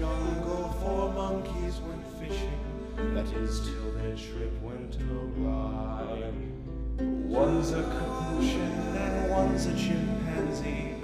jungle, four monkeys went fishing. That is till their trip went awry. One's a capuchin and one's a chimpanzee.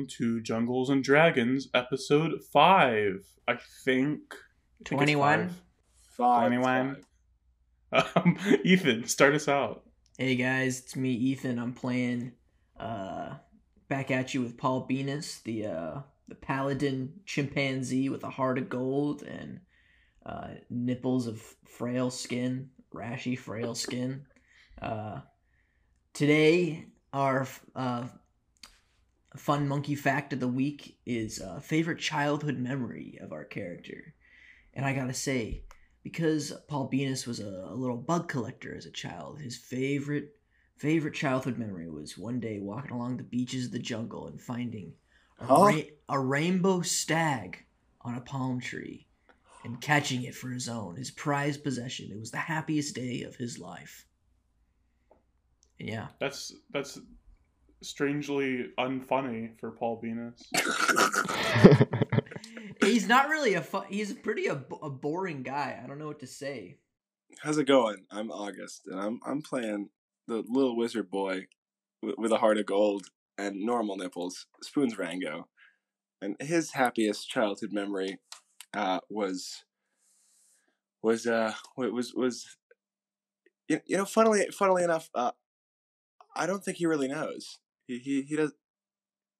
Welcome to Jungles and Dragons, episode 5. I think. I think it's 21? five. Five. 21. Um, Ethan, start us out. Hey guys, it's me, Ethan. I'm playing uh back at you with Paul Venus, the uh the paladin chimpanzee with a heart of gold and uh nipples of frail skin, rashy frail skin. Uh today our uh fun monkey fact of the week is uh favorite childhood memory of our character. And I got to say, because Paul Venus was a, a little bug collector as a child, his favorite favorite childhood memory was one day walking along the beaches of the jungle and finding a, Huh? ra- a rainbow stag on a palm tree and catching it for his own, his prized possession. It was the happiest day of his life. And yeah, That's that's strangely unfunny for Paul Venus. he's not really a fu- he's pretty a, a boring guy. I don't know what to say. How's it going? I'm August, and I'm I'm playing the little wizard boy with, with a heart of gold and normal nipples, Spoons Rango, and his happiest childhood memory uh, was was uh was was you, you know funnily funnily enough uh, I don't think he really knows he he he does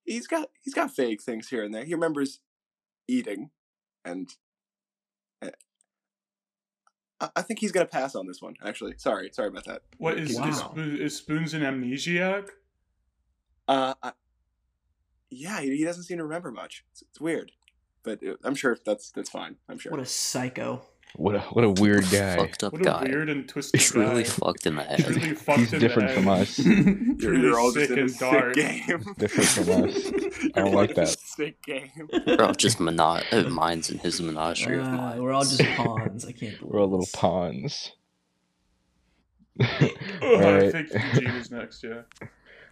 he's got he's got vague things here and there he remembers eating and uh, I I think he's gonna pass on this one. Actually, sorry, sorry about that. What is, Wow. is, is Spoons an amnesiac? Uh, I, yeah, he, he doesn't seem to remember much. It's, it's weird, but uh, I'm sure that's that's fine. I'm sure. What a psycho. What a what a weird guy. fucked up What a guy. weird and twisted He's guy. really fucked in the head. Truly fucked He's in the different from head. us. you're, you're all sick just in a and sick game. Different from us. I don't like that. Sick game. We're all just mono- uh, minds in his menagerie of Uh, minds. we're all just pawns. I can't believe We're all little pawns. Ugh, I Alright. think Eugene is next, yeah.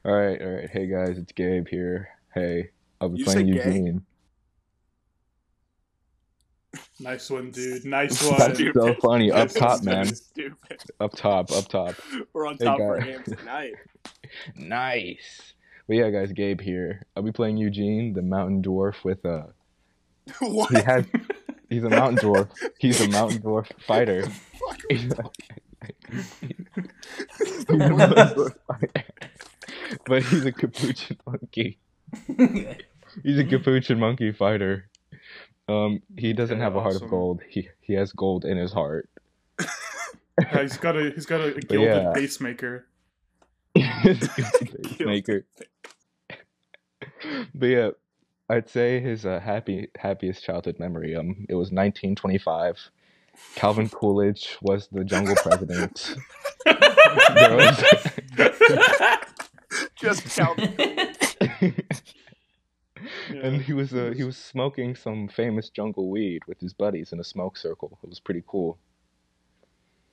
Alright, alright. Hey guys, it's Gabe here. Hey. I'll be You playing said gay? Eugene. Nice one, dude. Nice one. That's one. so funny. Up top, man. Stupid. Up top, up top. We're on Hey, top of our guy. game tonight. Nice. But yeah, guys, Gabe here. I'll be playing Eugene, the mountain dwarf with uh what? he has he's a mountain dwarf. He's a mountain dwarf fighter. Fuck. He's a, he's a mountain dwarf fighter. But he's a capuchin monkey. He's a capuchin monkey fighter. Um, he doesn't Yeah, have a heart awesome. of gold. He he has gold in his heart. Yeah, he's got a he's got a gilded yeah. pacemaker. Maker. but yeah, I'd say his uh, happy happiest childhood memory. Um, it was 1925. Calvin Coolidge was the jungle president. Was- Just count. and he was uh, he was smoking some famous jungle weed with his buddies in a smoke circle. It was pretty cool.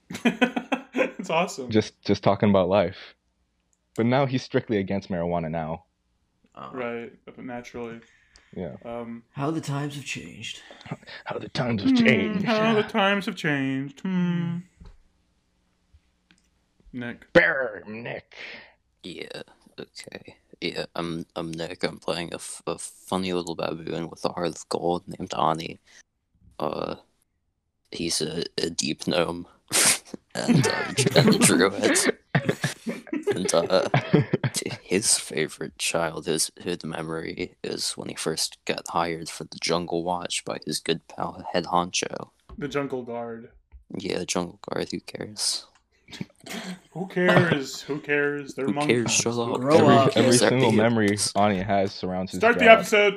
it's awesome. Just just talking about life. But now he's strictly against marijuana now. Oh, Right, naturally. Yeah. Um, How the times have changed. How the times have hmm, changed. how the times have changed. Hmm. Nick. Bear Nick. Yeah. Okay. Yeah. I'm I'm Nick. I'm playing a, f- a funny little baboon with a heart of gold named Ani. Uh, he's a, a deep gnome and, uh, and druid. And uh, his favorite childhood memory is when he first got hired for the Jungle Watch by his good pal Head Honcho. The Jungle Guard. Yeah, Jungle Guard. Who cares? Who cares? Who cares? They're Who monkeys. cares? Shut up. Grow every up. every Start single the memory episodes. Anya has surrounds his Start the job. episode.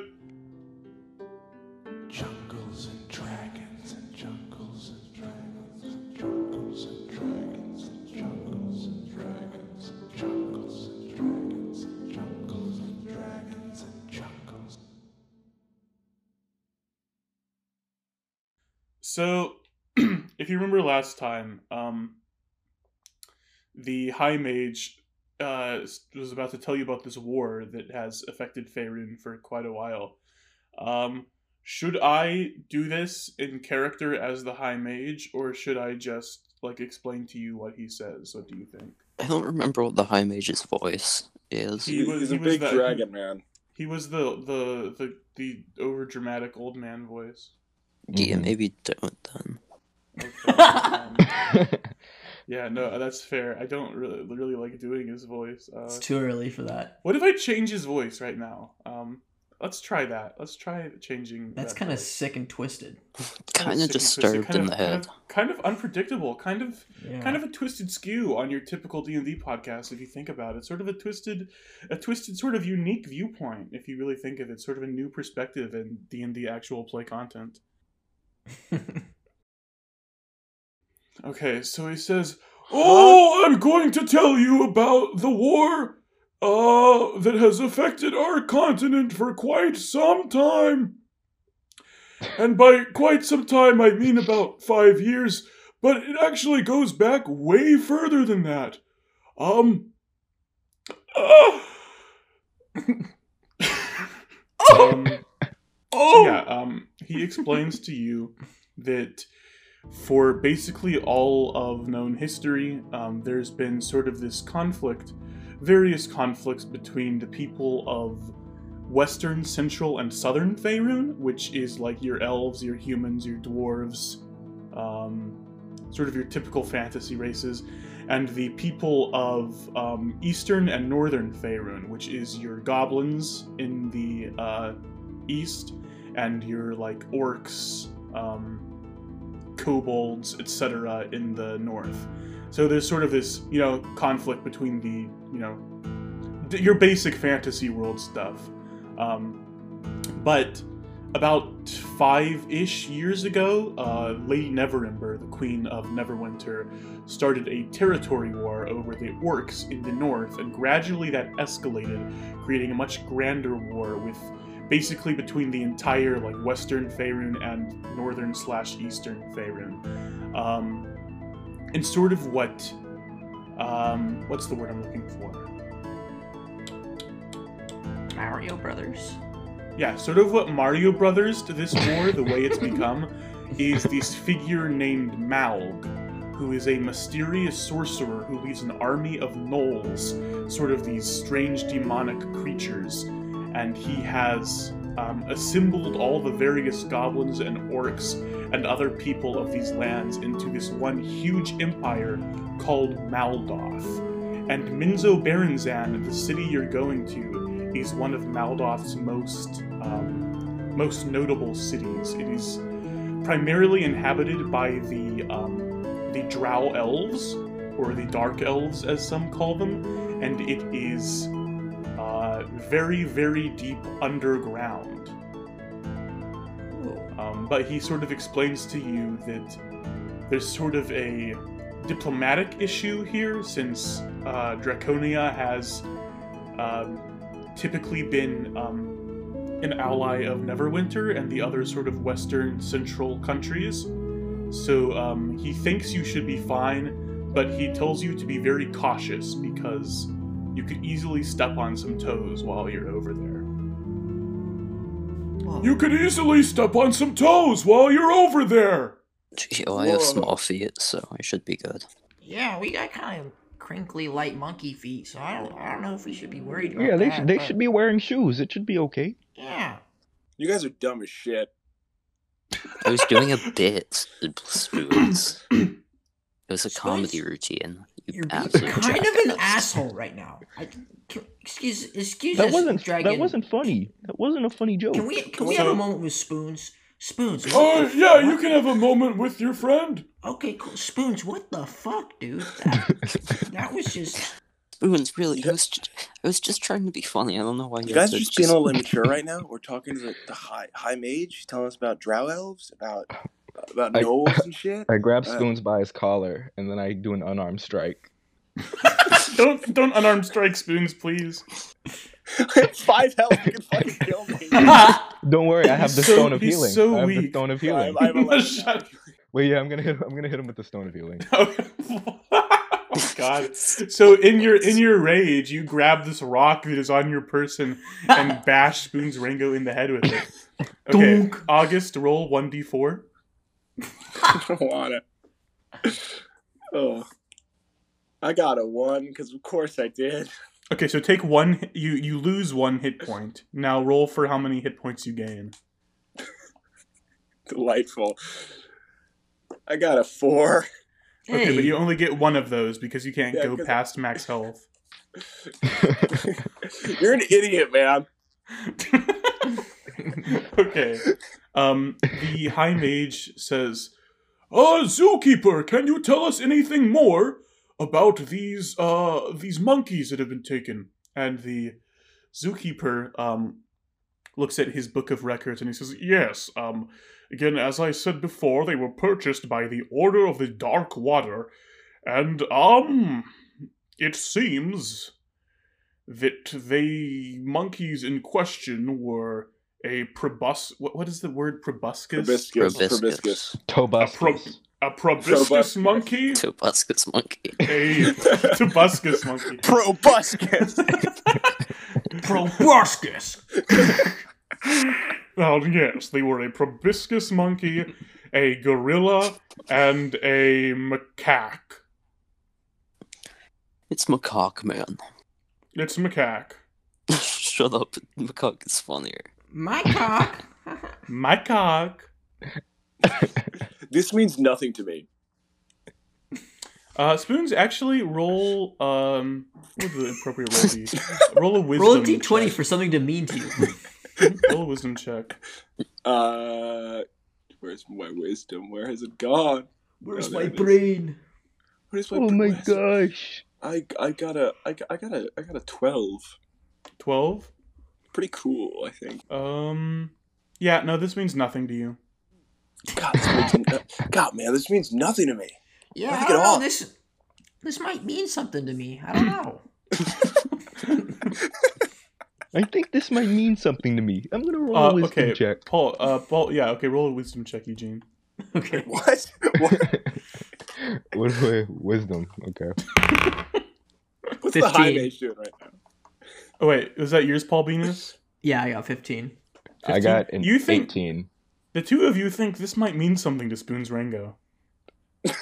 Jungles and dragons and jungles and dragons and jungles and dragons and jungles and dragons and jungles and dragons and jungles and dragons and jungles. So, if you remember last time, um, the High Mage uh, was about to tell you about this war that has affected Faerun for quite a while. Um, should I do this in character as the High Mage, or should I just like explain to you what he says? What do you think? I don't remember what the High Mage's voice is. He was- He's he a was big that- dragon man. He was the the the the over dramatic old man voice. Yeah, maybe don't then. Okay. um, yeah, no, that's fair. I don't really really like doing his voice. Uh, It's too early for that. What if I change his voice right now? Um, let's try that. Let's try changing. That's that kind of sick and twisted. Kind of sick disturbed kind in of- the kind of- Kind of unpredictable. Kind of, Yeah. kind of a twisted skew on your typical D and D podcast. If you think about it, sort of a twisted, a twisted sort of unique viewpoint. If you really think of it, sort of a new perspective in D and D actual play content. Okay, so he says, "Oh, I'm going to tell you about the war uh that has affected our continent for quite some time. And by quite some time I mean about 5 years, but it actually goes back way further than that. Um uh, um, so yeah, um, he explains to you that for basically all of known history, um, there's been sort of this conflict, various conflicts between the people of Western, Central, and Southern Faerun, which is like your elves, your humans, your dwarves, um, sort of your typical fantasy races, and the people of um, Eastern and Northern Faerun, which is your goblins in the uh, east, and your like orcs, um, kobolds, etc., in the north. So there's sort of this, you know, conflict between the, you know, d- your basic fantasy world stuff. Um, but about five-ish years ago, uh, Lady Neverember, the Queen of Neverwinter, started a territory war over the orcs in the north, and gradually that escalated, creating a much grander war with basically between the entire like Western Faerun and Northern slash Eastern Faerun, um, and sort of what, um, what's the word I'm looking for? Mario Brothers. Yeah, sort of what Mario Brothers to this war, the way it's become, is this figure named Malg, who is a mysterious sorcerer who leads an army of gnolls, sort of these strange demonic creatures, and he has um, assembled all the various goblins and orcs and other people of these lands into this one huge empire called Maldoth. And Menzoberranzan, the city you're going to, is one of Maldoth's most um, most notable cities. It is primarily inhabited by the um, the Drow elves, or the Dark Elves, as some call them, and it is very, very deep underground. Um, but he sort of explains to you that there's sort of a diplomatic issue here, since uh, Draconia has um, typically been um, an ally of Neverwinter and the other sort of Western Central countries. So um, he thinks you should be fine, but he tells you to be very cautious because you could easily step on some toes while you're over there. You could easily step on some toes while you're over there! Gee, oh, I have Whoa. small feet, so I should be good. Yeah, we got kind of crinkly light monkey feet, so I don't, I don't know if we should be worried about Yeah, they that, should they but- should be wearing shoes. It should be okay. Yeah. You guys are dumb as shit. I was doing a bit, spoons. It was a comedy routine. You You're being absolute kind of an asshole right now. I, c- excuse, excuse That us, wasn't Dragon. that wasn't funny. That wasn't a funny joke. Can we can we So- have a moment with spoons? Spoons. Oh the yeah, fuck? you can have a moment with your friend. Okay, cool. Spoons. What the fuck, dude? That, that was just. Spoons, really. I was, just, I was just trying to be funny. I don't know why You you guys are just being a little immature right now. We're talking to the, the high high mage, telling us about drow elves, about about I- gnolls and shit. I grab Uh, Spoons by his collar and then I do an unarmed strike. Don't don't unarmed strike spoons, please. Five health, you can fucking kill me. Don't worry, I have the so- stone of healing. so I have the stone of healing. have, I have 11 Shut- Wait, yeah, I'm gonna hit. I'm gonna hit him with the stone of healing. oh god. So in your in your rage, you grab this rock that is on your person and bash Spoon's Rango in the head with it. Okay, August, roll one d four. I don't wanna. Oh, I got a one because of course I did. Okay, so take one. You you lose one hit point. Now roll for how many hit points you gain. Delightful. I got a four. Okay, Hey, but you only get one of those because you can't Yeah, go 'cause- past max health. You're an idiot, man. okay. Um, the High Mage says, "Uh, Zookeeper, can you tell us anything more about these uh these monkeys that have been taken?" And the Zookeeper um looks at his book of records and he says, "Yes. Um, again, as I said before, they were purchased by the Order of the Dark Water, and um, it seems." That the monkeys in question were a probus. What, what is the word proboscis? Probiscus. Probiscus. Probiscus. Tobuscus. A proboscis Proboscis. monkey? Tobuscus monkey. A tobuscus monkey. Probuscus. proboscis. Oh, yes, they were a proboscis monkey, a gorilla, and a macaque. It's macaque, man. It's macaque. Shut up. Macaque is funnier. My cock. My cock. this means nothing to me. Uh, Spoons, actually roll, um, what would the appropriate roll be? roll a wisdom Roll a d20 check. for something to mean to you. Roll a wisdom check. Uh, where's my wisdom? Where has it gone? Where's Oh, my there it is. brain? Where's my? Oh my where's- gosh. I I got a I I got a I got a twelve. 12? Pretty cool, I think. Um, yeah, no, this means nothing to you. God, this means no- God, man, this means nothing to me. Yeah, I I think don't know. all- This this might mean something to me. I don't know. I think this might mean something to me. I'm gonna roll Uh, a wisdom okay, check. Paul, uh, Paul, yeah, okay, roll a wisdom check, Eugene. okay. What? what? what wait, wisdom? Okay. What's the high 15. mage doing right now? Oh, wait, was that yours, Paul Venus? Yeah, I got 15. I got an You think- 18. The two of you think this might mean something to Spoon's Rango.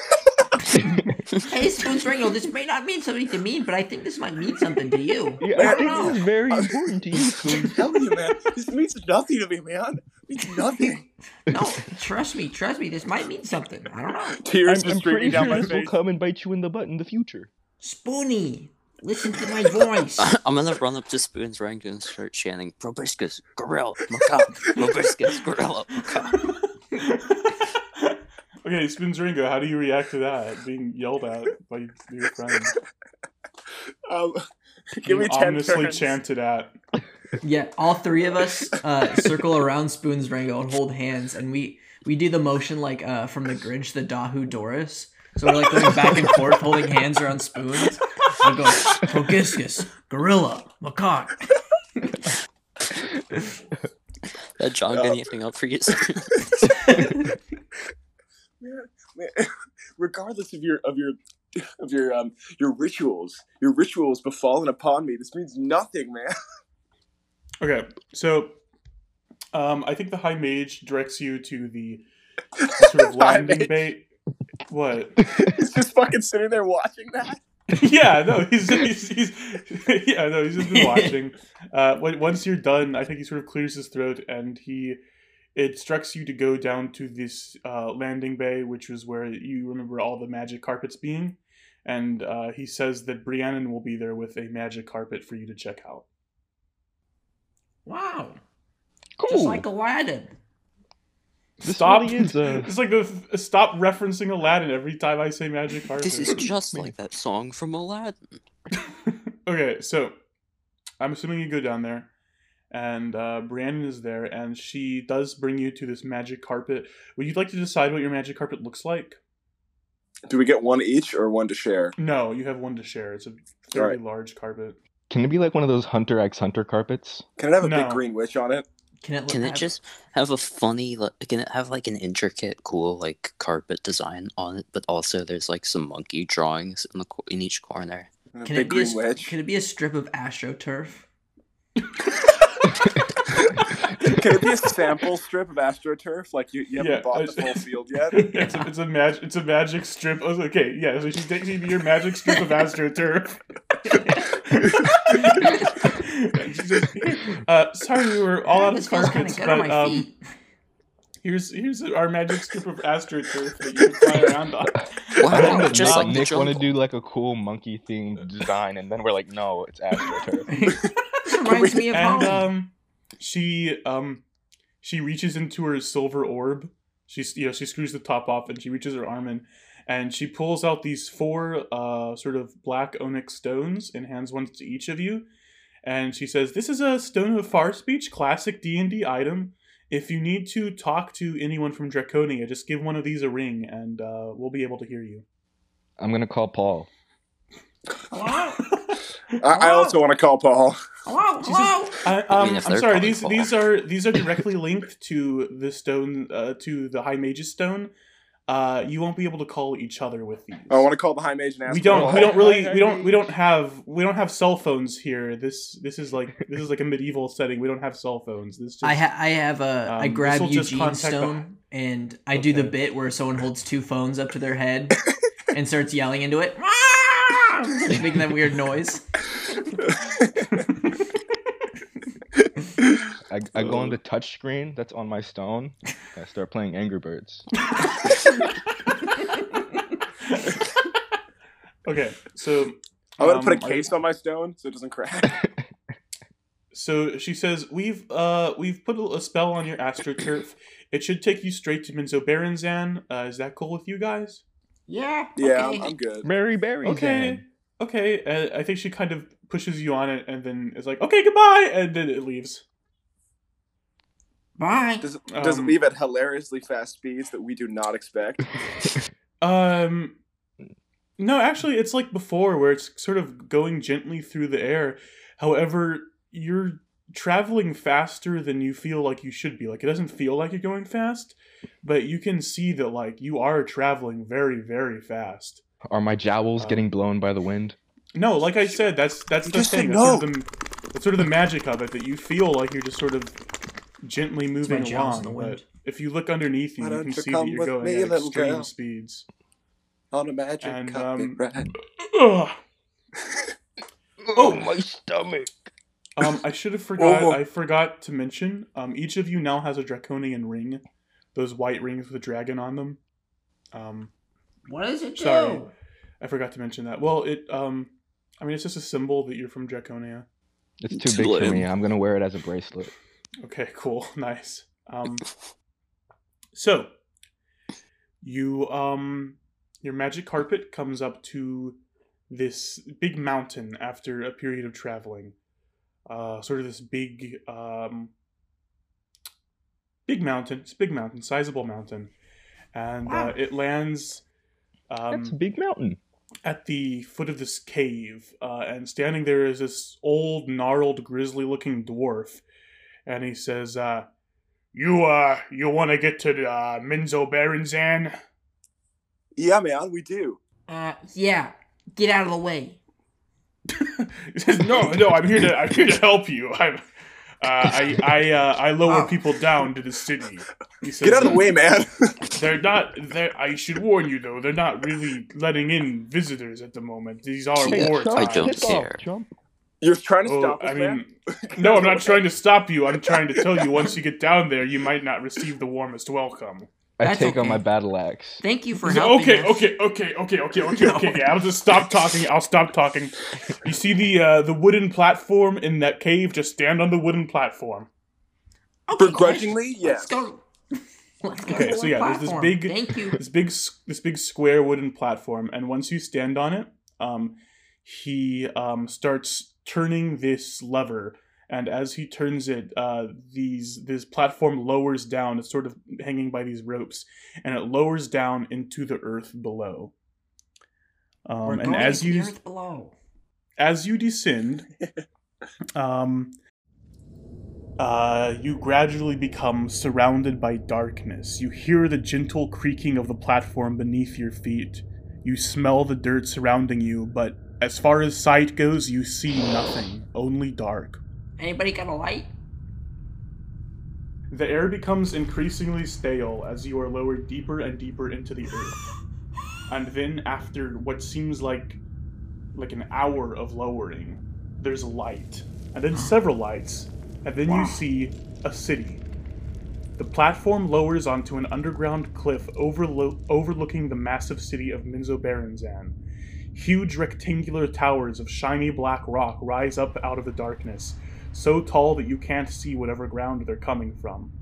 Hey, Spoons Ringo, this may not mean something to me, but I think this might mean something to you. Yeah, I I don't think know. this is very important to you, I'm Spoon. telling you, man, this means nothing to me, man. It means nothing. No, trust me, trust me, this might mean something. I don't know. Tears I'm, are I'm streaming pretty down sure my this will come and bite you in the butt in the future. Spoony, listen to my voice. I'm gonna run up to Spoon's rank and start chanting Probiscus, Gorilla, Macaque, Probiscus, Gorilla, Macaque. okay, Spoon's Rango, how do you react to that? Being yelled at by your friend. Um, give me Being ten ominously turns. chanted at. Yeah, all three of us uh, circle around Spoon's Rango and hold hands, and we we do the motion like uh, from the Grinch, the Dahu Doris. So we're like going back and forth, holding hands around spoons. We go Progiscus, Gorilla, Macaque. That John got anything up for you? Man, man, regardless of your of your of your um your rituals, your rituals befallen upon me. This means nothing, man. Okay, so um, I think the High Mage directs you to the sort of landing Mage. bay. What? He's just fucking sitting there watching that. yeah, no, he's, he's, he's yeah, no, he's just been watching. Uh, when, once you're done, I think he sort of clears his throat and he it instructs you to go down to this uh, landing bay, which was where you remember all the magic carpets being. And uh, he says that Briannon will be there with a magic carpet for you to check out. Wow. Cool. Just like Aladdin. This stop! really is a- It's like the stop referencing Aladdin every time I say magic carpet. This is just like that song from Aladdin. okay, so I'm assuming you go down there, and uh, Brandon is there, and she does bring you to this magic carpet. Would you like to decide what your magic carpet looks like? Do we get one each or one to share? No, you have one to share. It's a fairly Alright. large carpet. Can it be like one of those Hunter x Hunter carpets? Can it have a No. big green witch on it? Can it? Can have- just have a funny, like, can it have like an intricate, cool, like carpet design on it, but also there's like some monkey drawings in the in each corner? A Can it be a, green s- witch? Can it be a strip of astroturf? Can it be a sample strip of AstroTurf? Like you, you haven't Yeah, bought the full field yet? it's a it's a mag- it's a magic strip. Okay, yeah. So she's taking your magic strip of astroturf. And she says, uh, sorry, we were all out of This feels kinda carpets, but um, here's here's our magic strip of astroturf that you can fly around on. Wow, I think that just Nick, like Nick want to do like a cool monkey themed design, and then we're like, no, it's AstroTurf. this reminds me of and home. um, she um, she reaches into her silver orb. She's you know she screws the top off and she reaches her arm in, and she pulls out these four uh sort of black onyx stones and hands one to each of you, and she says, "This is a stone of far speech, classic D and D item." If you need to talk to anyone from Draconia, just give one of these a ring, and uh, we'll be able to hear you. I'm gonna call Paul. I, I also want to call Paul. Hello? Hello? I, um, I am they're sorry. These Paul. these are these are directly linked to the stone, uh, to the High Mage's stone. Uh, you won't be able to call each other with these. I want to call the High Mage and ask. we don't. Paul. We don't really. We don't. We don't have. We don't have cell phones here. This. This is like. This is like a medieval setting. We don't have cell phones. This. Just, I ha- I have a I Um, grab this'll just the- stone and I do the bit where someone holds two phones up to their head and starts yelling into it, making that weird noise. I, I go on the touch screen that's on my stone. and I start playing Angry Birds. okay. So. I'm gonna um, put a are- case on my stone so it doesn't crack. So she says, "We've uh we've put a spell on your astroturf. It should take you straight to Menzoberranzan. Uh, is that cool with you guys?" Yeah. yeah, okay. I'm, I'm good. Mary Berry. Okay. Okay. Uh, I think she kind of pushes you on it, and then is like, "Okay, goodbye," and then it leaves. Bye. Does, does it Um, leave at hilariously fast speeds that we do not expect? Um, no, actually, it's like before, where it's sort of going gently through the air. However, you're traveling faster than you feel like you should be. Like it doesn't feel like you're going fast, but you can see that like you are traveling very, very fast. Are my jowls Um, getting blown by the wind? No, like I said, that's that's You the just said thing. That's, sort of the, that's sort of the magic of it that you feel like you're just sort of gently moving along. the But if you look underneath you, Why you can you see that you're going me, at little extreme girl? speeds. On a magic And, carpet um, Oh, my stomach. Um, I should have forgot. Oh. I forgot to mention. Um, each of you now has a draconian ring, those white rings with a dragon on them. Um, What does it do? Sorry. I forgot to mention that. Well, it. Um, I mean, it's just a symbol that you're from Draconia. It's too Too big for me. I'm gonna wear it as a bracelet. Okay, cool, nice. Um, so you um, your magic carpet comes up to this big mountain after a period of traveling. Uh, sort of this big um, big mountain. It's a big mountain, sizable mountain, and Wow. uh, it lands. Um, That's a big mountain. at the foot of this cave, uh, and standing there is this old, gnarled, grizzly-looking dwarf, and he says, uh, "You, uh, you want to get to the, uh, Menzoberranzan?" Yeah, man, we do. Uh, yeah. Get out of the way. he says, "No, no, I'm here to, I'm here to help you. I'm, uh, I, I, uh, I lower Oh. people down to the city." He says, Get out of the way, man. They're not. They're, I should warn you, though. They're not really letting in visitors at the moment. These are Yeah, war I don't Piss off, care. chump. You're trying to Oh, stop us, I man? mean, no, I'm not trying to stop you. I'm trying to tell you once you get down there, you might not receive the warmest welcome. I That's take on my okay. battle axe. Thank you for So, helping okay, us. okay, okay, okay, okay, okay, okay. Yeah, I'll just stop talking. I'll stop talking. You see the uh, the wooden platform in that cave? Just stand on the wooden platform. Okay, Begrudgingly, guys, yes. Let's go. Let's go. Okay, to so the yeah, there's this big- Thank you. This big this big square wooden platform, and once you stand on it, um, he um starts turning this lever. And as he turns it, uh, these this platform lowers down. It's sort of hanging by these ropes, and it lowers down into the earth below. Um, and as you earth below. as you descend, um, uh, you gradually become surrounded by darkness. You hear the gentle creaking of the platform beneath your feet. You smell the dirt surrounding you, but as far as sight goes, you see nothing, only dark. Anybody got a light? The air becomes increasingly stale as you are lowered deeper and deeper into the earth. And then after what seems like like an hour of lowering, there's a light. And then several lights. And then you see a city. The platform lowers onto an underground cliff overlo- overlooking the massive city of Menzoberranzan. Huge rectangular towers of shiny black rock rise up out of the darkness, so tall that you can't see whatever ground they're coming from.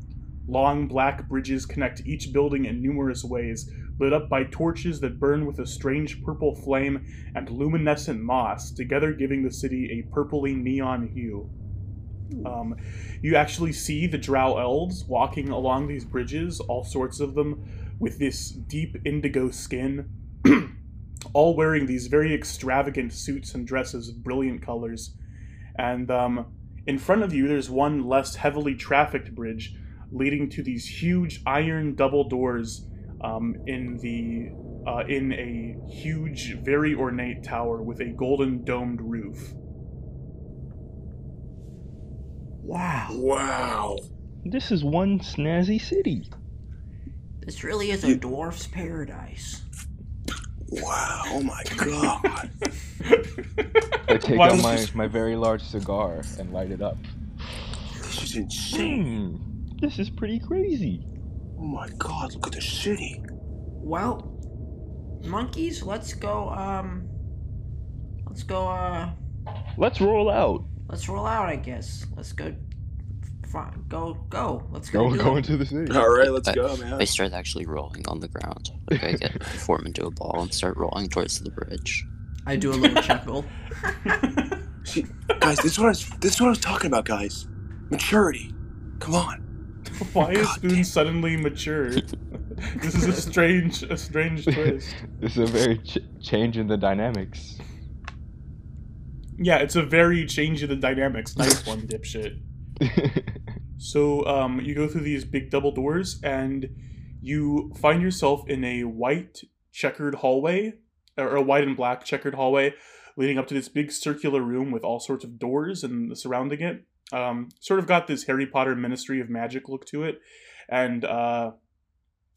Long black bridges connect each building in numerous ways, lit up by torches that burn with a strange purple flame and luminescent moss, together giving the city a purpley neon hue. Um, you actually see the Drow elves walking along these bridges, all sorts of them, with this deep indigo skin, all wearing these very extravagant suits and dresses of brilliant colors. And um, in front of you, there's one less heavily trafficked bridge leading to these huge iron double doors um, in the uh, in a huge, very ornate tower with a golden domed roof. Wow. Wow. This is one snazzy city. This really is a dwarf's paradise. Wow. Oh my god. I take Why out my, this- my very large cigar and light it up. this is insane. Hmm, this is pretty crazy. Oh my god, look at the city. Well, monkeys, let's go. Um, let's go. Uh, Let's roll out. let's roll out. I guess. Let's go. Fi- go. Go. Let's go. Go do go it. into the city. Alright, let's I- go, man. I start actually rolling on the ground. Like I get form into a ball and start rolling towards the bridge. I do a little chuckle. See, guys, this is what I was, this is what I was talking about, guys. Maturity. Come on. Why is God Spoon damn. suddenly mature? this is a strange, a strange twist. this is a very ch- change in the dynamics. Yeah, it's a very change in the dynamics. Nice one, dipshit. So um, you go through these big double doors, and you find yourself in a white checkered hallway, or a white and black checkered hallway, leading up to this big circular room with all sorts of doors and surrounding it. Um, sort of got this Harry Potter Ministry of Magic look to it, and uh,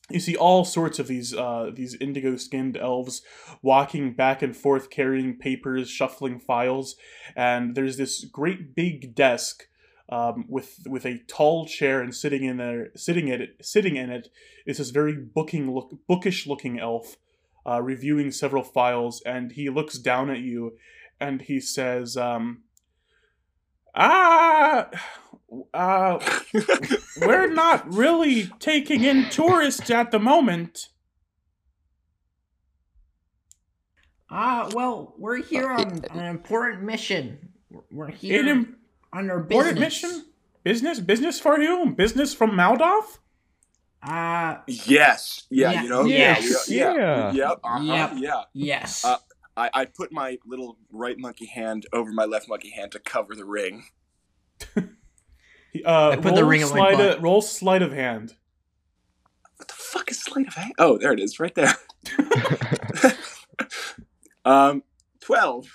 you see all sorts of these uh, these indigo skinned elves walking back and forth, carrying papers, shuffling files, and there's this great big desk um, with with a tall chair and sitting in there, sitting at it, sitting in it is this very booking look, bookish looking elf, uh, reviewing several files, and he looks down at you, and he says, um, "Ah, uh, we're not really taking in tourists at the moment." Ah, well, we're here on an important mission. We're- here An on our business. important mission, business, business for whom? Business from Maldoth? Ah, Yes. Yeah, Yeah, you know? yes, Yeah. Yeah. yeah. Yep. Uh-huh, Yep. Yeah. yes. Uh, I, I put my little right monkey hand over my left monkey hand to cover the ring. Uh, I put the roll ring on my slide of, roll sleight of hand. What the fuck is sleight of hand? Oh, there it is, right there. um, twelve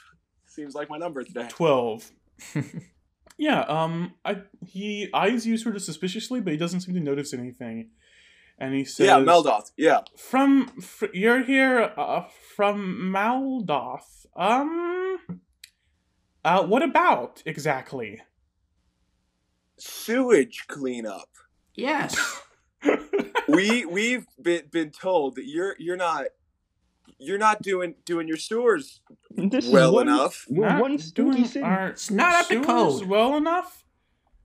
seems like my number today. Twelve. Yeah. Um. I he eyes you sort of suspiciously, but he doesn't seem to notice anything. And he says, yeah, Maldoth. Yeah. From fr- you're here uh, from Maldoth. Um. Uh, what about exactly? Sewage cleanup. Yes. we we've been been told that you're you're not you're not doing doing your sewers This well is one, enough. We're Not one doing stinky city. It's not up to sewers code. well enough.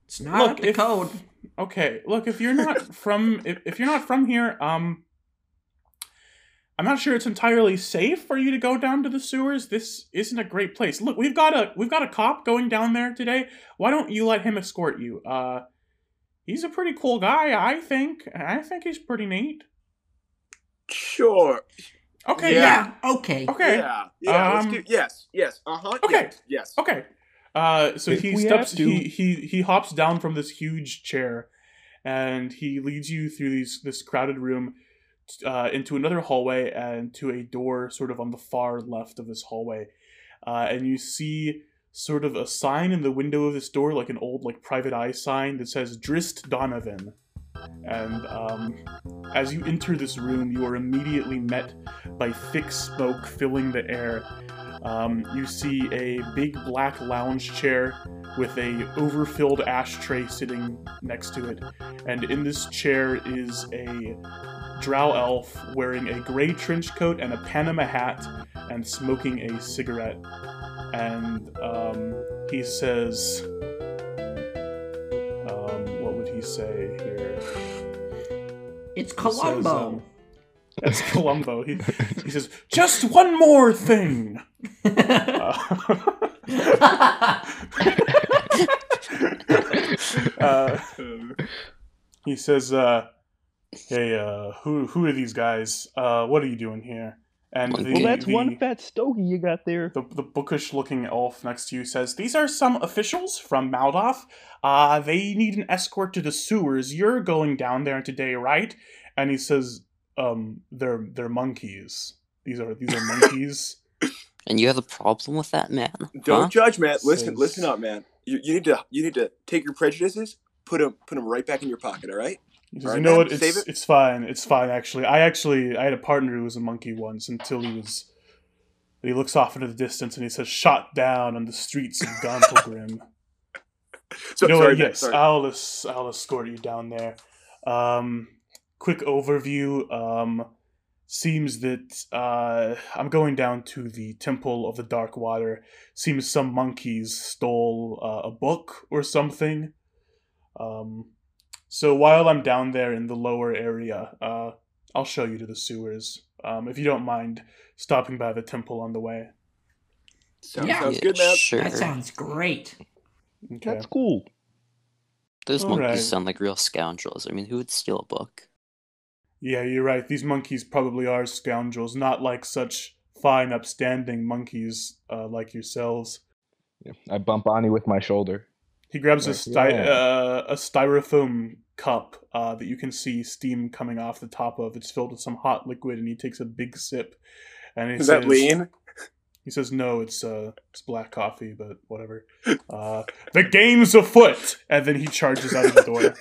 It's not Look, up to if- code. Okay, look, if you're not from if, if you're not from here, um I'm not sure it's entirely safe for you to go down to the sewers. This isn't a great place. Look, we've got a we've got a cop going down there today. Why don't you let him escort you? Uh he's a pretty cool guy, I think. I think he's pretty neat. Sure. Okay, Yeah. yeah. Okay. Okay. Yeah. Yeah. Um, do, yes. Yes. Uh huh. okay. Yes. yes. Okay. Uh, so If he steps. to- He he he hops down from this huge chair, and he leads you through these this crowded room, uh, into another hallway and to a door sort of on the far left of this hallway, uh, and you see sort of a sign in the window of this door, like an old like private eye sign that says Drist Donovan. And um, as you enter this room, you are immediately met by thick smoke filling the air um, you see a big black lounge chair with a overfilled ashtray sitting next to it, and in this chair is a drow elf wearing a gray trench coat and a Panama hat and smoking a cigarette. And um, he says, um, "What would he say here?" It's says, Columbo. um, That's Columbo. He, he says, "Just one more thing." Uh, uh, he says, uh, "Hey, uh, who who are these guys? Uh, what are you doing here?" And the, well, that's the, one fat stogie you got there. the, the bookish-looking elf next to you says, "These are some officials from Maldoth. Uh, they need an escort to the sewers. You're going down there today, right?" And he says, "Um, they're they're monkeys. These are these are monkeys." And you have a problem with that, man? Don't Huh? judge, man. Listen. Says- Listen up, man. You, you need to you need to take your prejudices, put them put them right back in your pocket. All right. He says, you know what? It's it. it's fine. It's fine. Actually, I actually I had a partner who was a monkey once until he was. He looks off into the distance and he says, "Shot down on the streets of Gauntlgrym." So you know sorry, what? Yes, sorry. I'll I'll escort you down there. Um, quick overview. Um, seems that uh, I'm going down to the Temple of the Dark Water. Seems some monkeys stole uh, a book or something. Um, so while I'm down there in the lower area, uh, I'll show you to the sewers. Um, if you don't mind stopping by the temple on the way. Sounds, Yeah. sounds good, man. Sure. That sounds great. Okay. That's cool. Those monkeys Alright. sound like real scoundrels. I mean, who would steal a book? Yeah, you're right. These monkeys probably are scoundrels, not like such fine, upstanding monkeys uh, like yourselves. Yeah, I bump Ani with my shoulder. He grabs a, sty- yeah. uh, a styrofoam cup uh, that you can see steam coming off the top of. It's filled with some hot liquid, and he takes a big sip. And he Is says, that lean? He says, "No, it's uh, it's black coffee, but whatever." Uh, the game's afoot, and then he charges out of the door.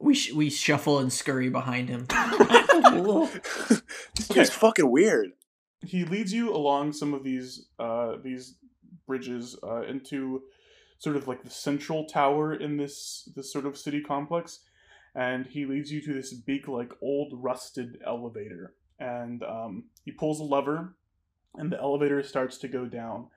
We sh- we shuffle and scurry behind him. this dude's fucking weird. he leads you along some of these uh these bridges uh into sort of like the central tower in this this sort of city complex and he leads you to this big like old rusted elevator and um he pulls a lever and the elevator starts to go down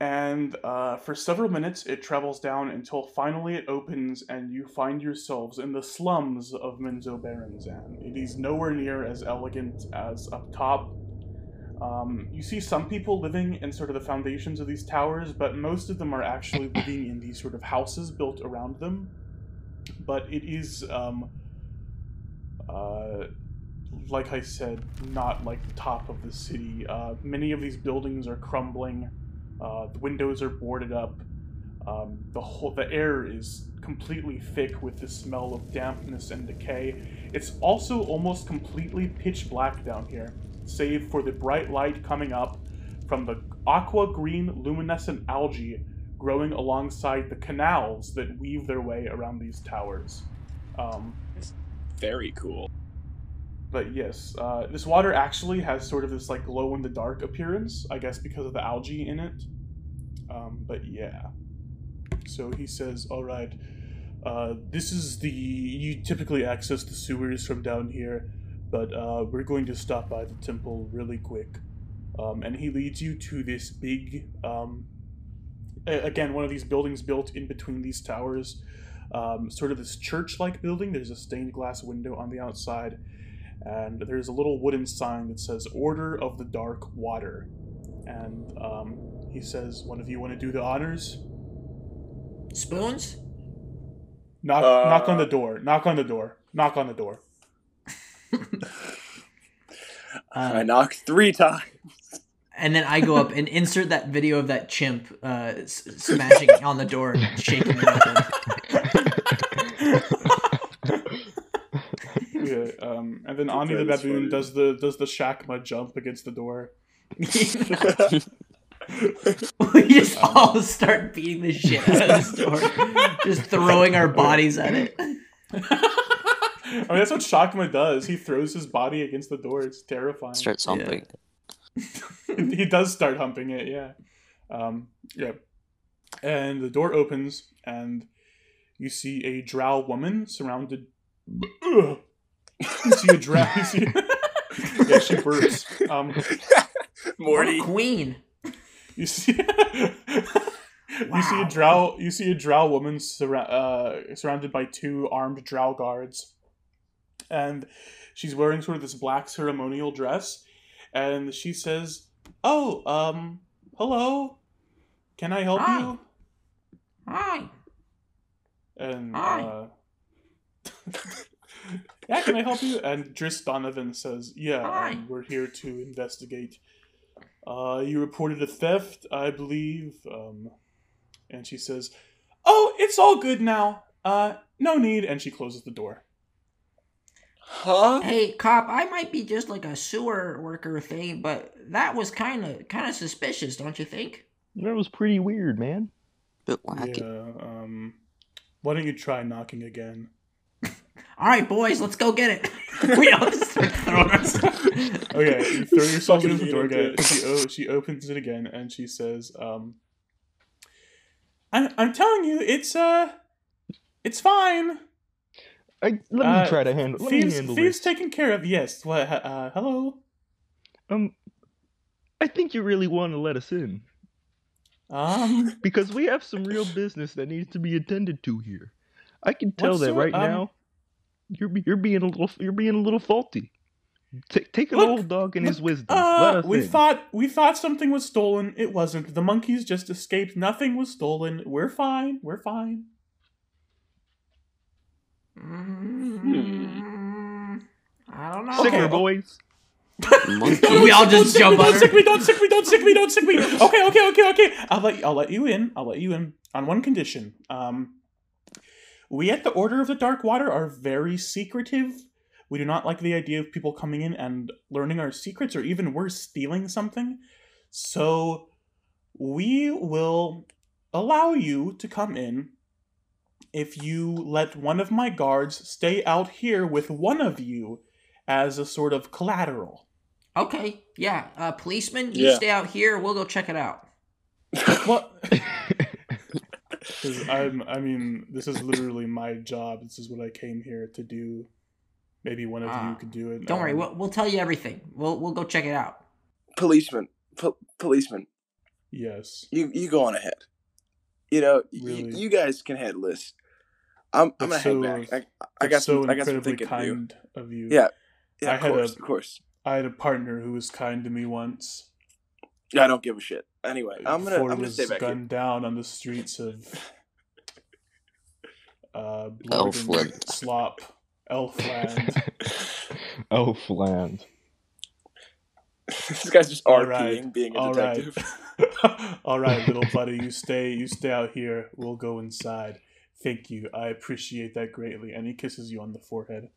and uh, for several minutes it travels down until finally it opens and you find yourselves in the slums of Menzoberranzan. It is nowhere near as elegant as up top. Um, you see some people living in sort of the foundations of these towers, but most of them are actually living in these sort of houses built around them. But it is, um, uh, like I said, not like the top of the city. Uh, many of these buildings are crumbling. Uh, the windows are boarded up. Um, the whole the air is completely thick with the smell of dampness and decay. It's also almost completely pitch black down here, save for the bright light coming up from the aqua green luminescent algae growing alongside the canals that weave their way around these towers. Um, Very cool. but yes, uh, this water actually has sort of this like glow in the dark appearance, I guess because of the algae in it. Um, but yeah. So he says, "All right, uh, this is the you typically access the sewers from down here, but uh, we're going to stop by the temple really quick." Um, and he leads you to this big, um, again, one of these buildings built in between these towers. Um, sort of this church-like building. There's a stained glass window on the outside, and there's a little wooden sign that says "Order of the Dark Water." And um, he says, "One of you want to do the honors?" Spoons? Knock, Uh, knock on the door. Knock on the door. Knock on the door. I Uh, knocked three times. and then I go up and insert that video of that chimp uh, s- smashing on the door and shaking it open. Yeah, um, and then Ani the baboon funny. does the does the Shakma jump against the door. we just all start beating the shit out of this door, just throwing our bodies at it. I mean, that's what Shakma does. He throws his body against the door. It's terrifying. Starts humping. he does start humping it. Yeah, um, yeah. And the door opens, and you see a drow woman surrounded. You see a drow. You see. yeah, she burps. Um, Morty. Queen. You see, Wow. you see a drow. You see a drow woman surra- uh, surrounded by two armed drow guards, and she's wearing sort of this black ceremonial dress, and she says, "Oh, um, hello, can I help Hi. you?" Hi. And Hi. uh, yeah, can I help you? And Driss Donovan says, "Yeah, um, we're here to investigate. Uh, you reported a theft, I believe." Um, and she says, "Oh, it's all good now. Uh, no need." And she closes the door. Huh? Hey, cop, I might be just like a sewer worker thing, but that was kind of kind of suspicious, don't you think? That was pretty weird, man. Bit wacky. Yeah. Um, why don't you try knocking again? All right, boys, let's go get it. we all just start throwing ourselves. Okay, you throw yourself Fucking into the door again. She, o- she opens it again and she says, um, I'm, I'm telling you, it's, uh, it's fine. I, let Uh, me try to handle. Let me handle thieves this. taken care of, yes. What, uh, hello? Um, I think you really want to let us in Um, because we have some real business that needs to be attended to here. I can tell that right um, now. You're you're being a little you're being a little faulty. Take take an old dog and his look, wisdom. let uh, us we in. thought, we thought something was stolen. It wasn't. The monkeys just escaped. Nothing was stolen. We're fine. We're fine. Mm, I don't know. Sicker Okay. boys. Monkey. We all just sick me, jump don't on her. sick me, don't sick me, don't sick me, don't sick me. Okay, okay, okay, okay. I'll let I'll let you in. I'll let you in on one condition. Um, we at the Order of the Dark Water are very secretive. We do not like the idea of people coming in and learning our secrets, or even worse, stealing something. So we will allow you to come in if you let one of my guards stay out here with one of you as a sort of collateral. Okay, yeah. Uh, policeman, you Yeah. stay out here. We'll go check it out. What? 'Cause I'm. I mean, this is literally my job. This is what I came here to do. Maybe one of Ah, you could do it. Don't worry, Um, we'll, we'll tell you everything. We'll we'll go check it out. Policeman. Po- policeman. Yes. You you go on ahead. You know, y- Really? you guys can handle this. I'm I'm gonna so- head back. I, I got so some I got some incredibly thinking to do. kind of you. Yeah. Yeah, I of had course, a- of course. I had a partner who was kind to me once. Yeah, I don't give a shit. Anyway, I'm gonna before I'm gonna was stay back here. gunned down on the streets of uh, blood and Elfland. slop, Elfland. Elfland. this guy's just All RPing right, being a All right, detective. all right, little buddy, you stay, you stay out here. We'll go inside. Thank you. I appreciate that greatly. And he kisses you on the forehead,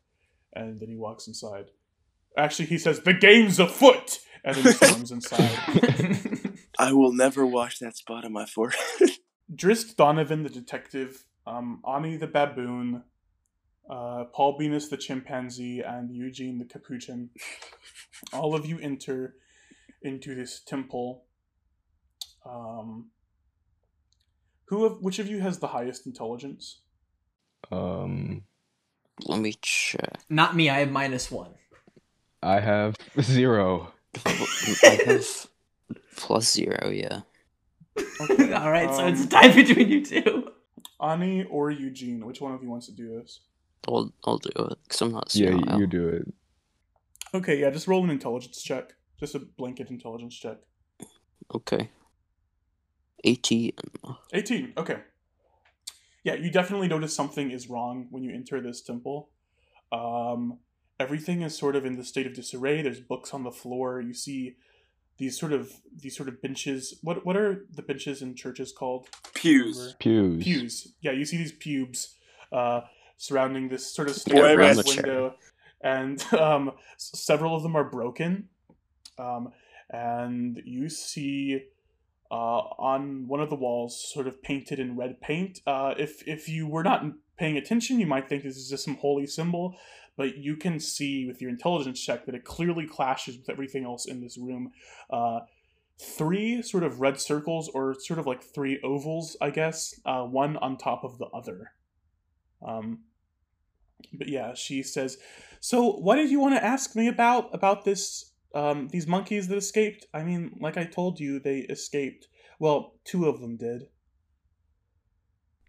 and then he walks inside. Actually, he says, "The game's afoot," and then he storms inside. I will never wash that spot on my forehead. Drist Donovan, the detective, um, Ani the baboon, uh, Paul Venus the chimpanzee, and Eugene the capuchin. All of you enter into this temple. Um, who of which of you has the highest intelligence? Um, Let me check. Not me. I have minus one. I have zero. I have plus zero, yeah. All right, so it's a Um, tie between you two. Ani or Eugene? Which one of you wants to do this? I'll, I'll do it, because I'm not Yeah, zero you, you do it. Okay, yeah, just roll an intelligence check. Just a blanket intelligence check. Okay. 18. 18. Okay. Yeah, you definitely notice something is wrong when you enter this temple. Um, everything is sort of in the state of disarray. There's books on the floor. You see these sort of these sort of benches. What what are the benches in churches called? Pews. Pews. Pews. Yeah, you see these pubes uh, surrounding this sort of Boy, staircase that's- window, and um, s- several of them are broken. Um, and you see on one of the walls, sort of painted in red paint. Uh, if if you were not paying attention, you might think this is just some holy symbol, but you can see with your intelligence check that it clearly clashes with everything else in this room. Uh, three sort of red circles, or sort of like three ovals, I guess, uh, one on top of the other. Um, but yeah, she says, "So, what did you want to ask me about about this um, these monkeys that escaped? I mean, like I told you, they escaped. Well, two of them did.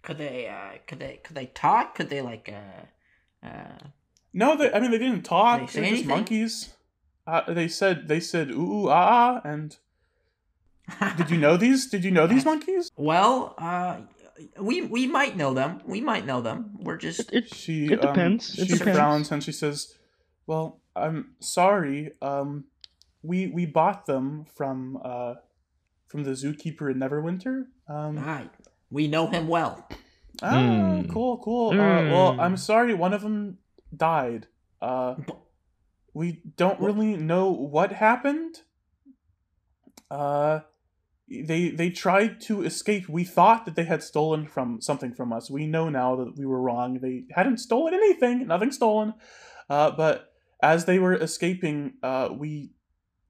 Could they? Uh, could they? Could they talk? Could they like? Uh, uh, No, they, I mean they didn't talk. They They say are just monkeys. Uh, they said they said ooh ooh ah ah and did you know these? Did you know these monkeys? Well, uh, we we might know them. We might know them. We're just It, it, She It depends. Um, It she depends. frowns and she says, "Well, I'm sorry. Um, we we bought them from uh from the zookeeper in Neverwinter. Um, ah, we know him well. ah, Mm. cool, cool. Uh, well, Mm. I'm sorry. One of them died. Uh, we don't really know what happened. Uh." They they tried to escape. We thought that they had stolen from something from us. We know now that we were wrong. They hadn't stolen anything. Nothing stolen. Uh, but as they were escaping, uh, we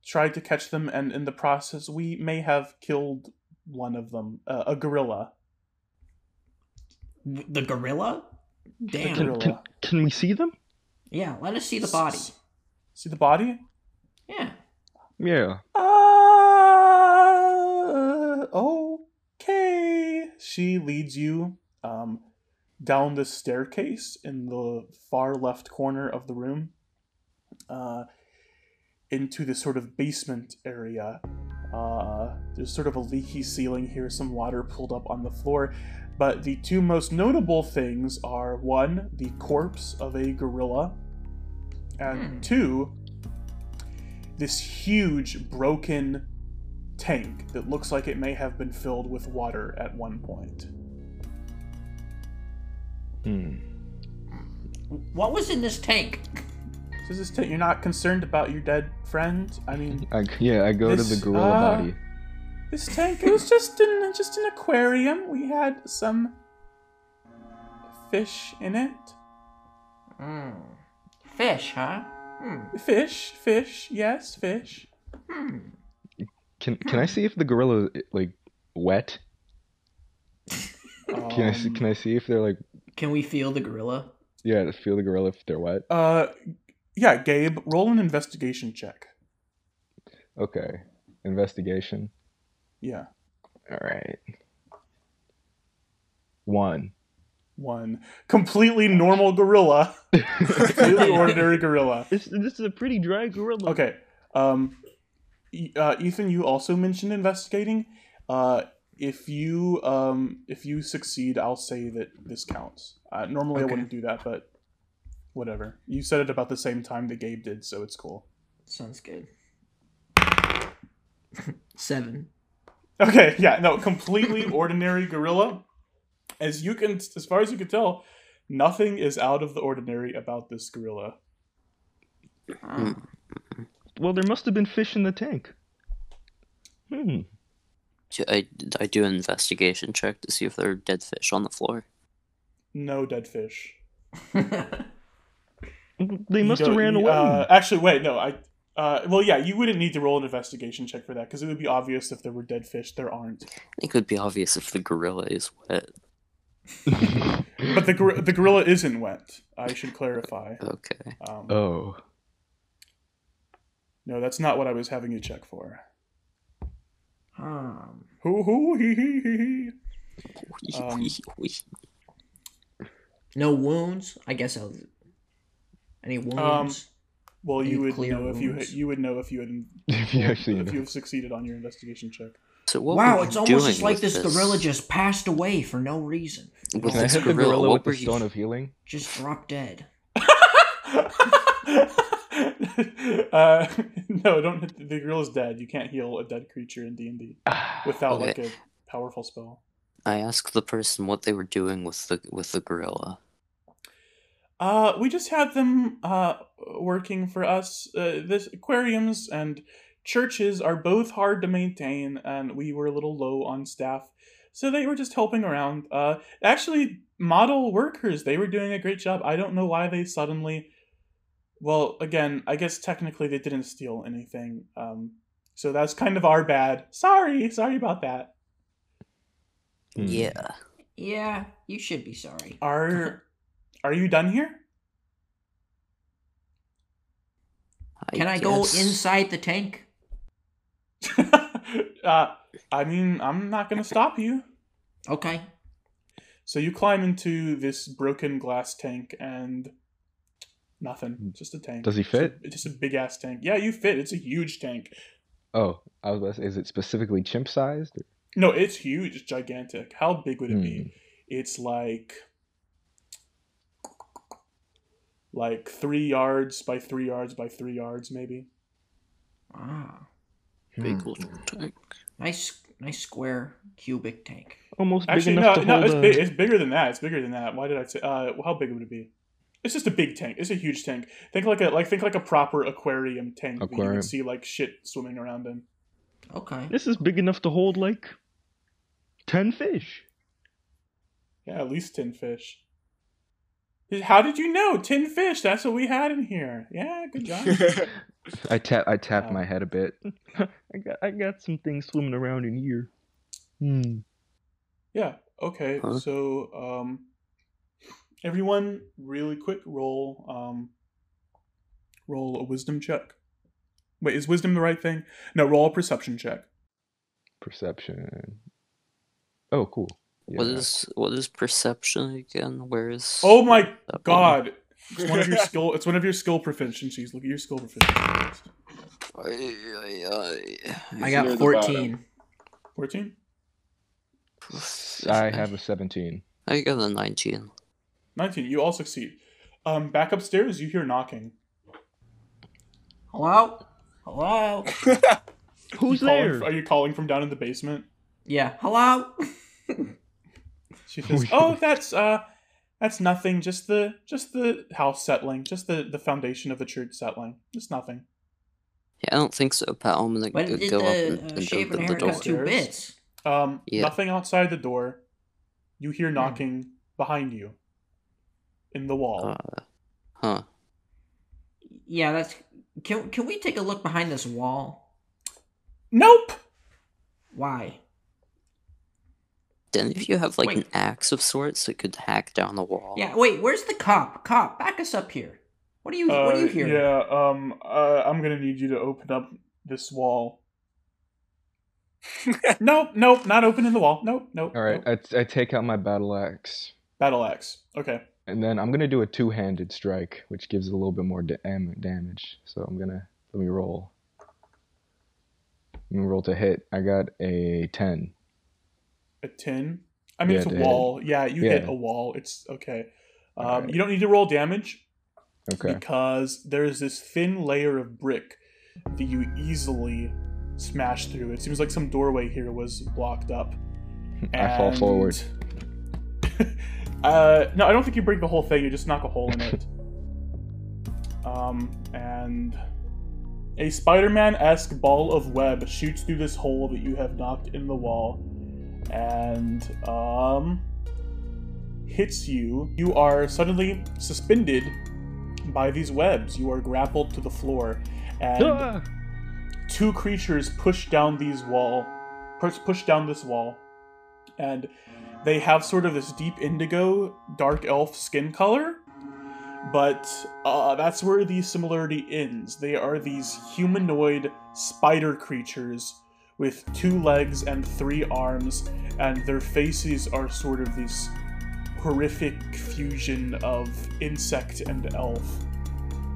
tried to catch them, and in the process, we may have killed one of them, uh, a gorilla. The gorilla. Damn. can, gorilla. can, can we see them? Yeah, let us see the body. S- See the body? Yeah. Yeah. Uh, okay. She leads you um, down the staircase in the far left corner of the room uh, into this sort of basement area. Uh, there's sort of a leaky ceiling here, some water pulled up on the floor. But the two most notable things are one, the corpse of a gorilla, and Hmm. two, this huge broken tank that looks like it may have been filled with water at one point. Hmm. What was in this tank? So is this tank, you're not concerned about your dead friend? I mean, I, yeah, I go to the gorilla uh, body. this tank it was just an just an aquarium. We had some fish in it. Hmm. Fish, huh? Hmm. Fish, fish, yes, fish. Hmm. Can can I see if the gorilla is like wet? Can I see, Um, can I see if they're like Can we feel the gorilla? yeah to feel the gorilla if they're wet? Uh, yeah, Gabe, roll an investigation check. Okay. Investigation. Yeah, All right. One. one completely normal gorilla, completely ordinary gorilla. This this is a pretty dry gorilla. Okay. Um, uh, Ethan, you also mentioned investigating. Uh, if you um, if you succeed, I'll say that this counts. Uh, normally, I wouldn't do that, but whatever. You said it about the same time that Gabe did, so it's cool. Sounds good. Seven. Okay, yeah, no, completely ordinary gorilla. As you can, as far as you can tell, nothing is out of the ordinary about this gorilla. Oh. Well, there must have been fish in the tank. Hmm. I, I do an investigation check to see if there are dead fish on the floor. No dead fish. They must have ran away. Uh, actually, wait, no. I. Uh, well, yeah, you wouldn't need to roll an investigation check for that because it would be obvious if there were dead fish. There aren't. It would be obvious if the gorilla is wet. But the gor- the gorilla isn't wet. I should clarify. Okay. Um, oh, No, that's not what I was having you check for. um, Hoo hoo hee hee hee hee. Um, no wounds. I guess I'll. Any wounds? Well, you Any would clear know if you wounds? you would know if you had if you actually if you have succeeded on your investigation check. so what wow, were you it's almost doing just like with this, gorilla just passed away for no reason. with Can I this hit the gorilla? gorilla What with were the you? stone of healing? Just drop dead. uh, no, don't hit the, the gorilla's dead. You can't heal a dead creature in D and D without Okay. like a powerful spell. I asked the person what they were doing with the with the gorilla. Uh, we just had them uh working for us. Uh, this aquariums and churches are both hard to maintain, and we were a little low on staff, so they were just helping around. Uh, actually, model workers, they were doing a great job. I don't know why they suddenly. Well, again, I guess technically they didn't steal anything. Um, so that's kind of our bad. Sorry, sorry about that. Hmm. Yeah. Yeah, you should be sorry. Are are you done here? Can I go inside the tank? uh, I mean, I'm not gonna stop you. Okay. So you climb into this broken glass tank and nothing. Just a tank. Does he fit? It's just a big ass tank. Yeah, you fit. It's a huge tank. Oh, I was about to say, is it specifically chimp sized? No, it's huge. It's gigantic. How big would it Hmm. be? It's like like three yards by three yards by three yards, maybe. Ah, Big Hmm. little tank. nice, nice square cubic tank. Almost big Actually, no, to no, hold it's a... big. It's bigger than that. It's bigger than that. Why did I say? Uh, how big would it be? It's just a big tank. It's a huge tank. Think like a like think like a proper aquarium tank that you Aquarium. would see like shit swimming around in. Okay. This is big enough to hold like ten fish. Yeah, at least ten fish. How did you know ten fish? That's what we had in here. Yeah, good job. I tap I tapped my head a bit. I got I got some things swimming around in here. Hmm. yeah. Okay. Huh? So, um, everyone, really quick roll. Um, roll a wisdom check. Wait, is wisdom the right thing? No, roll a perception check. Perception. Oh, cool. Yeah. What is what is perception again? Where is? Oh my that one? god! It's one of your skill. It's one of your skill proficiencies. Look at your skill proficiencies. Ay, ay, ay. I near got fourteen. Fourteen. I have a seventeen. I got a nineteen. 19 you all succeed um back upstairs you hear knocking Hello. Hello. Who's You calling- there? are you calling from down in the basement Yeah. Hello. She says oh that's uh that's nothing just the just the house settling just the the foundation of the church settling just nothing Yeah, I don't think so, Pat. I'm gonna When go, did go up and, uh, and shaven open the hair door. two bits? um Yeah. nothing outside the door you hear Hmm. knocking behind you in the wall Uh, huh. Yeah, that's. Can can we take a look behind this wall? nope Why? Didn't if you have like Wait. an axe of sorts that could hack down the wall? Yeah. Wait. Where's the cop? Cop, back us up here. What are you What are you Uh, hear? yeah um uh, i'm gonna need you to open up this wall nope nope not opening the wall nope nope All right, nope. I, I take out my battle axe, battle axe okay and then I'm gonna do a two-handed strike, which gives a little bit more da- am- damage. So I'm gonna let me roll. Let me roll to hit. I got a ten. A tin? I mean, Yeah, it's a hit. wall. Yeah, you hit a wall. It's okay. Um, Alright. You don't need to roll damage Okay. because there's this thin layer of brick that you easily smash through. It seems like some doorway here was blocked up. I fall forward. uh, no, I don't think you break the whole thing. You just knock a hole in it. Um, and a Spider-Man-esque ball of web shoots through this hole that you have knocked in the wall, and um, hits you, you are suddenly suspended by these webs. You are grappled to the floor, and Ah! two creatures push down these wall, push, push down this wall, and they have sort of this deep indigo, dark elf skin color. But uh, that's where the similarity ends. They are these humanoid spider creatures with two legs and three arms, and their faces are sort of this horrific fusion of insect and elf.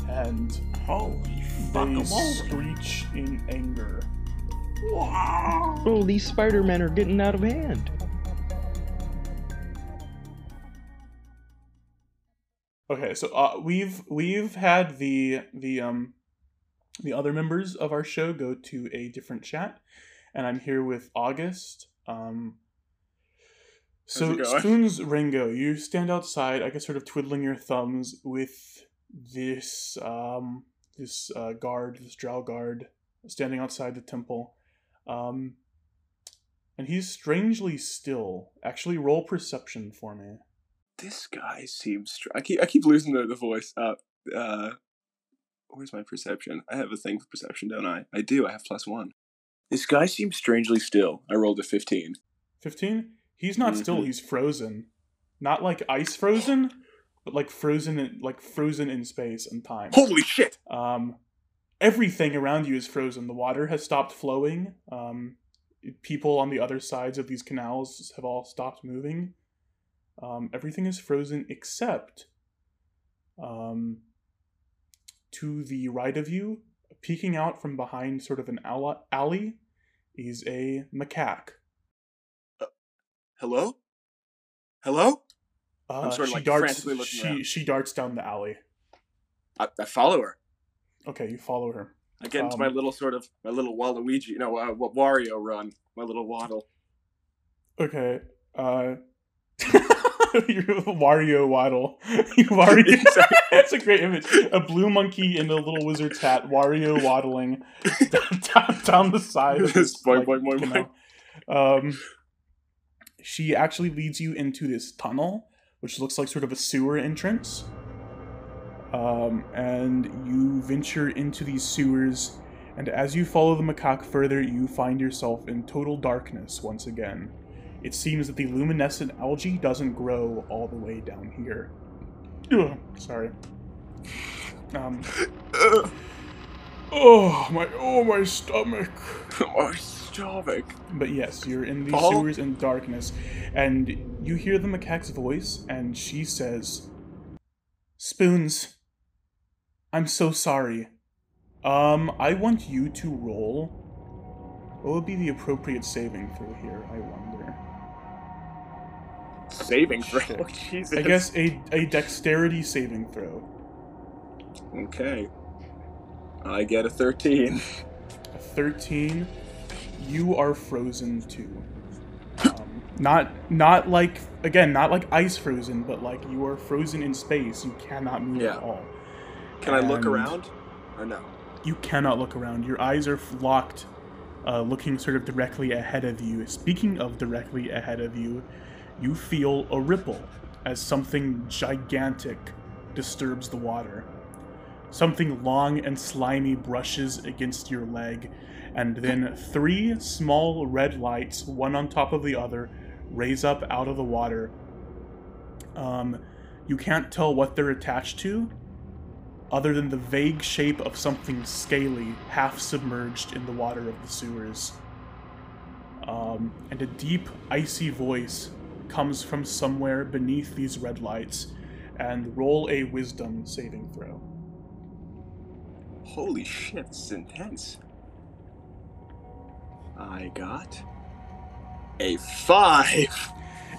And Holy they screech in anger. Oh, these Spider Men are getting out of hand. Okay, so uh, we've we've had the the um the other members of our show go to a different chat, and I'm here with August. Um, so How's it going? Spoons Ringo, you stand outside, I guess, sort of twiddling your thumbs with this um this uh, guard, this drow guard, standing outside the temple, um, and he's strangely still. Actually, roll perception for me. This guy seems. Str- I keep I keep losing the, the voice. Uh, uh, where's my perception? I have a thing for perception, don't I? I do. I have plus one. This guy seems strangely still. I rolled a fifteen. 15 he's not still Mhm. he's frozen not like ice frozen but like frozen in, like frozen in space and time Holy shit! um everything around you is frozen the water has stopped flowing um people on the other sides of these canals have all stopped moving um everything is frozen except um to the right of you peeking out from behind sort of an alley is a macaque Hello? Hello? Uh, sort of, she like, darts. frantically looking She around. she darts down the alley. I, I follow her. Okay, you follow her. I get into Um, my little sort of my little Waluigi, no, uh, Wario run. My little waddle. Okay. Uh, Wario Waddle. Wario. That's a great image. A blue monkey in a little wizard's hat, Wario waddling down, down, down the side of this Boing, like, boing, boing, canal. Um, she actually leads you into this tunnel, which looks like sort of a sewer entrance. Um, and you venture into these sewers, and as you follow the macaque further, you find yourself in total darkness once again. It seems that the luminescent algae doesn't grow all the way down here. Ugh, sorry. Um, oh my, oh my stomach. my stomach. But yes, you're in these Oh. sewers in darkness, and you hear the macaque's voice, and she says, "Spoons, I'm so sorry. Um, I want you to roll. What would be the appropriate saving throw here? I wonder. Saving throw. Shit. Jesus. I guess a a dexterity saving throw. Okay. I get a 13. A 13, you are frozen too. Um, not not like again, not like ice frozen, but like you are frozen in space. You cannot move Yeah. at all. Can I look around? Or no? You cannot look around. Your eyes are locked, uh, looking sort of directly ahead of you. Speaking of directly ahead of you, you feel a ripple as something gigantic disturbs the water. Something long and slimy brushes against your leg, and then three small red lights, one on top of the other, raise up out of the water. Um, you can't tell what they're attached to, other than the vague shape of something scaly, half submerged in the water of the sewers. Um, and a deep, icy voice comes from somewhere beneath these red lights, and roll a wisdom saving throw. Holy shit, this is intense. I got a 5.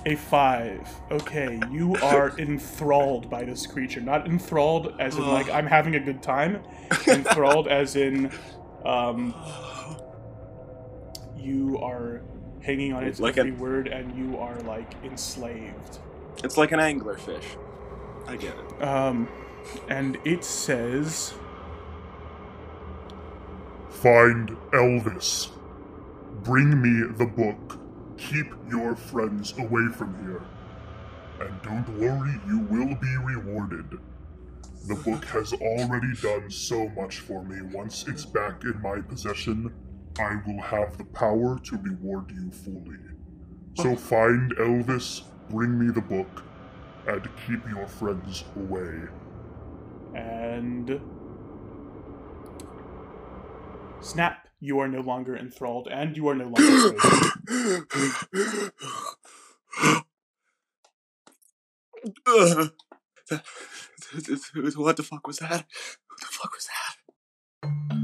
A five. Okay, you are enthralled by this creature. Not enthralled as in like I'm having a good time. Enthralled as in, um, you are hanging on its Like every a- word and you are like enslaved. It's like an anglerfish. I get it. Um, and it says, Find Elvis. Bring me the book. Keep your friends away from here. And don't worry, you will be rewarded. The book has already done so much for me. Once it's back in my possession, I will have the power to reward you fully. So find Elvis, bring me the book, and keep your friends away. And snap, you are no longer enthralled, and you are no longer afraid. what the fuck was that? Who the fuck was that?